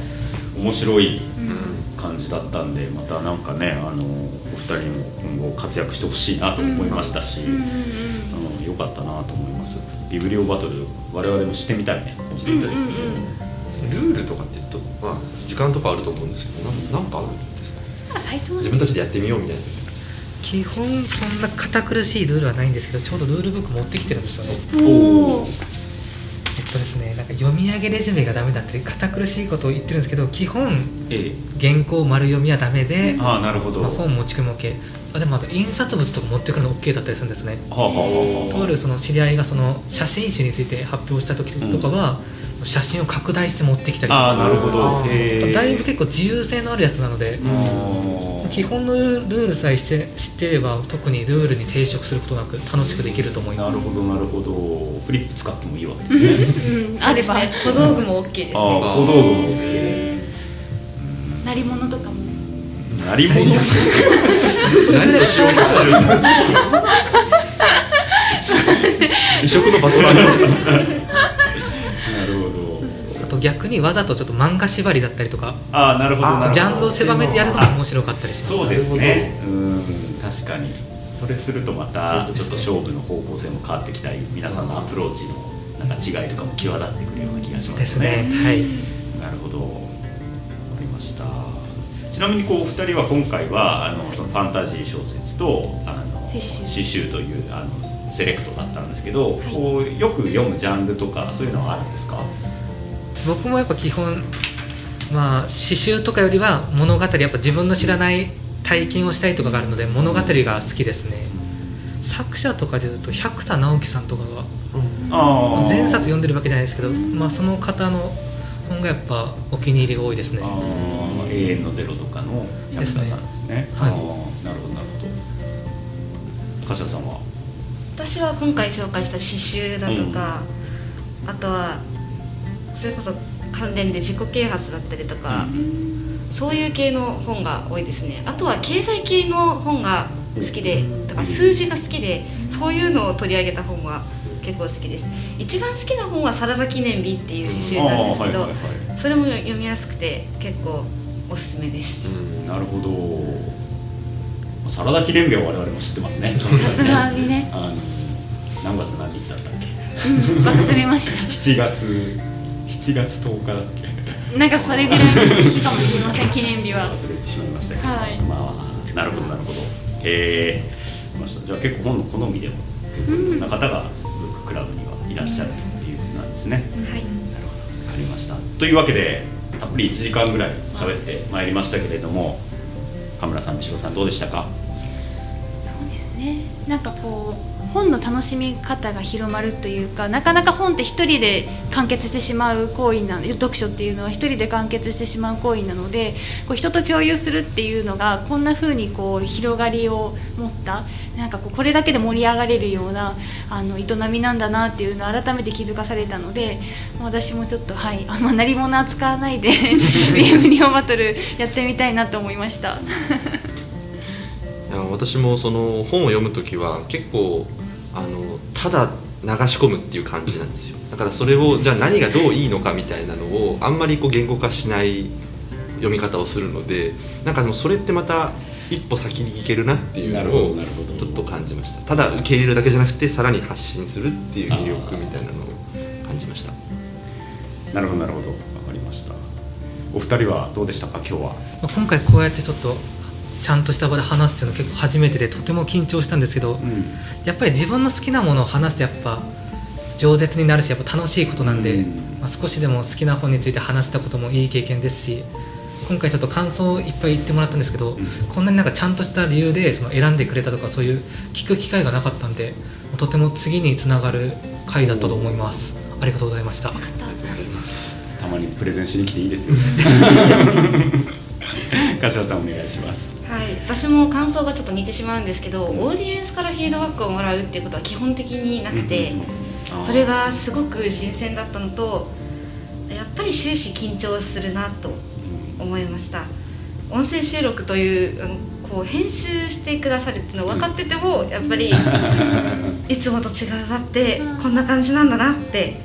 面白いうん。感じだったんでまたなんかねあのお二人にも今後活躍してほしいなと思いましたし、あのよかったなと思います。ビブリオバトル我々もしてみたいね。うんうんうん。ルールとかって言うとまあ時間とかあると思うんですけどなんなんかあるんですか？自分たちでやってみようみたいな。基本そんな堅苦しいルールはないんですけどちょうどルールブック持ってきてるんですよねとですねなんか読み上げレジュメがダメだったり堅苦しいことを言ってるんですけど基本え原稿丸読みはダメでえ、ああなるほど、まあ、は本持ち込み OK あでもあと印刷物とか持ってくるの OK だったりするんですね。あはあはあとあるその知り合いがその写真集について発表した時とかは、写真を拡大して持ってきたりとああなかるほど。だいぶ結構自由性のあるやつなので、構基本のルールさえして知っていれば特にルールに抵触することなく楽しくできると思います。なるほどなるほど。フリップ使ってもいいわけですね。うんあれば。小道具も OK ですあね。あ小道具も OK 鳴り物とかも。鳴り物？[LAUGHS] 何をしようとしてるんだ。[LAUGHS] 異色のバトラー逆にわざとちょっと漫画縛りだったりとかああなるほど。ジャンルを狭めてやるのも面白かったりします。そうですね。うん確かに。それするとまたちょっと勝負の方向性も変わってきたり皆さんのアプローチのなんか違いとかも際立ってくるような気がしまですすねねはい。なるほど。わかりました。ちなみにこうお二人は今回はあのそのファンタジー小説とあの詩集詩集というあのセレクトだったんですけど、はい。こうよく読むジャンルとかそういうのはあるんですか？僕もやっぱ基本まあ詩集とかよりは物語やっぱ自分の知らない体験をしたいとかがあるので物語が好きですね。作者とかでいうと百田直樹さんとかがあー。前冊読んでるわけじゃないですけど、まあ、その方の本がやっぱお気に入りが多いですね。永遠のゼロとかの百田さんですね。はい。なるほどなるほど。柏さんは？私は今回紹介した詩集だとか、あとはそれこそ関連で自己啓発だったりとか、そういう系の本が多いですね。あとは経済系の本が好きでだから数字が好きでそういうのを取り上げた本は結構好きです。一番好きな本は「サラダ記念日」っていう詩集なんですけど、はいはいはいそれも読みやすくて結構おすすめです。なるほど。サラダ記念日は我々も知ってますね。さすがにね。何月何日だったっけ？うんバカずれました。[LAUGHS] 7月7月10日だっけ？なんかそれぐらいの日かもしれません記念日は。忘れてしまいましたけど、はい。まあなるほどなるほど。へえ。ました。じゃあ結構本の好みでも結構いろんな方がブッククラブにはいらっしゃるということなんですね、はい。なるほど。わかりました。というわけでたっぷり1時間ぐらい喋ってまいりましたけれども田村さん三代さんどうでしたか？そうですね。なんかこう本の楽しみ方が広まるというかなかなか本って一人で完結してしまう行為なの読書っていうのは一人で完結してしまう行為なのでこう人と共有するっていうのがこんな風にこう広がりを持ったなんかこうこれだけで盛り上がれるようなあの営みなんだなっていうのを改めて気づかされたので私もちょっとはいあんま鳴り物扱わないで [LAUGHS] ビームリオバトルやってみたいなと思いました。[LAUGHS] いや私もその本を読む時は結構あのただ流し込むっていう感じなんですよ。だからそれをじゃあ何がどういいのかみたいなのをあんまりこう言語化しない読み方をするのでなんかでもそれってまた一歩先に行けるなっていうのをちょっと感じました。ただ受け入れるだけじゃなくてさらに発信するっていう魅力みたいなのを感じました。なるほどなるほど。わかりました。お二人はどうでしたか？今日は。まあ今回こうやってちょっとちゃんとした場で話すっていうの結構初めてでとても緊張したんですけど、うん。やっぱり自分の好きなものを話すとやっぱ饒舌になるしやっぱ楽しいことなんで、うん。まあ、少しでも好きな本について話せたこともいい経験ですし今回ちょっと感想をいっぱい言ってもらったんですけど、ん。こんなになんかちゃんとした理由でその選んでくれたとかそういう聞く機会がなかったんでとても次につながる回だったと思います。ありがとうございました。たまにプレゼンしに来ていいですよね。[LAUGHS] 柏さんお願いしますはい、私も感想がちょっと似てしまうんですけど、オーディエンスからフィードバックをもらうっていうことは基本的になくて、それがすごく新鮮だったのとやっぱり終始緊張するなと思いました。音声収録というこう編集してくださるっていうのを分かっててもやっぱり [LAUGHS] いつもと違うわってこんな感じなんだなって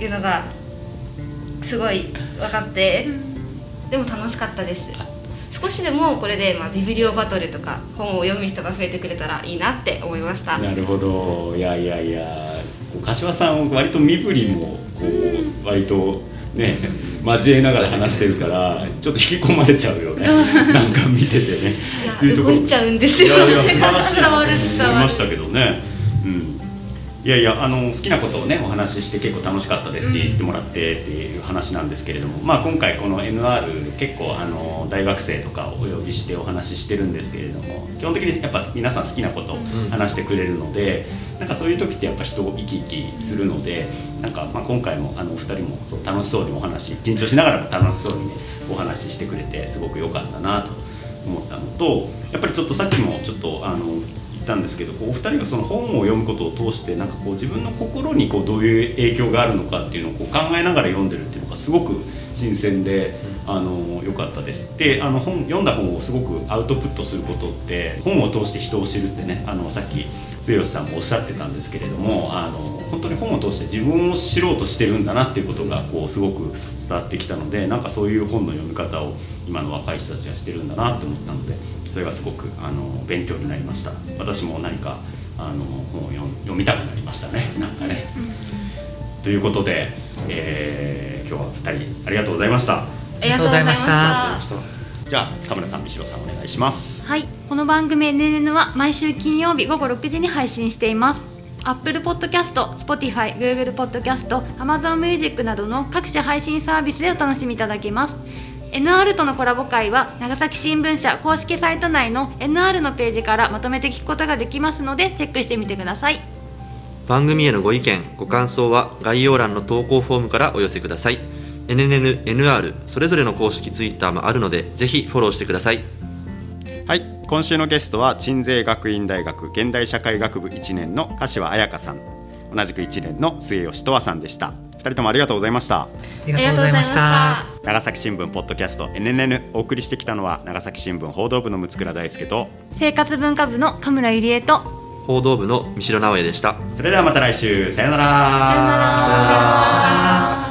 いうのがすごい分かってでも楽しかったです少しでもこれで、まあ、ビブリオバトルとか本を読む人が増えてくれたらいいなって思いました。なるほど。いやいやいや。柏さん割と身振りもこう割とね交えながら話してるからちょっと引き込まれちゃうよね。なんか見ててね。いや動いちゃうんですよ。伝わる伝わる。思いましたけどね。うんいやいやあの好きなことをねお話しして結構楽しかったですって言ってもらってっていう話なんですけれども、まあ今回この NR 結構あの大学生とかをお呼びしてお話ししてるんですけれども基本的にやっぱ皆さん好きなことを話してくれるので、なんかそういう時ってやっぱ人を生き生きするのでなんかまあ今回もあのお二人も楽しそうにお話緊張しながらも楽しそうにねお話ししてくれてすごく良かったなと思ったのとやっぱりちょっとさっきもちょっとあのたんですけどこうお二人がその本を読むことを通してなんかこう自分の心にこうどういう影響があるのかっていうのをこう考えながら読んでるっていうのがすごく新鮮であの良かったです。であの本読んだ本をすごくアウトプットすることって本を通して人を知るってねあのさっき末吉さんもおっしゃってたんですけれどもあの本当に本を通して自分を知ろうとしてるんだなっていうことがこうすごく伝わってきたのでなんかそういう本の読み方を今の若い人たちがしてるんだなって思ったのでそれがすごくあの勉強になりました。私も何かあの本を読読みたくなりましたね。なんかね。ということで、えー今日は2人ありがとうございました。ありがとうございましあた。じゃあ田村さん三代さんお願いします。はい、この番組 NNN は毎週金曜日午後6時に配信しています。Apple Podcast、Spotify、Google Podcast、Amazon Music などの各種配信サービスでお楽しみいただけます。NR とのコラボ会は長崎新聞社公式サイト内の NR のページからまとめて聞くことができますのでチェックしてみてください。番組へのご意見ご感想は概要欄の投稿フォームからお寄せください。NNN、NR それぞれの公式ツイッターもあるのでぜひフォローしてください。はい。今週のゲストは鎮西学院大学現代社会学部1年の柏彩香さん。同じく1年の末吉とわさんでした2人ともありがとうございました。ありがとうございました。長崎新聞ポッドキャスト NNN お送りしてきたのは長崎新聞報道部の六倉大輔と生活文化部の神村ゆりえと報道部の三代直江でした。それではまた来週さようなら。さようなら